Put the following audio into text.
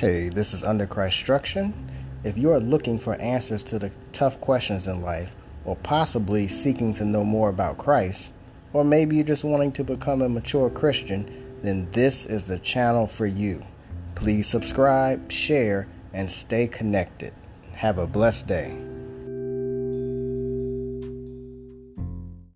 Hey, this is Under Christstruction. If you are looking for answers to the tough questions in life, or possibly seeking to know more about Christ, or maybe you're just wanting to become a mature Christian, then this is the channel for you. Please subscribe, share, and stay connected. Have a blessed day.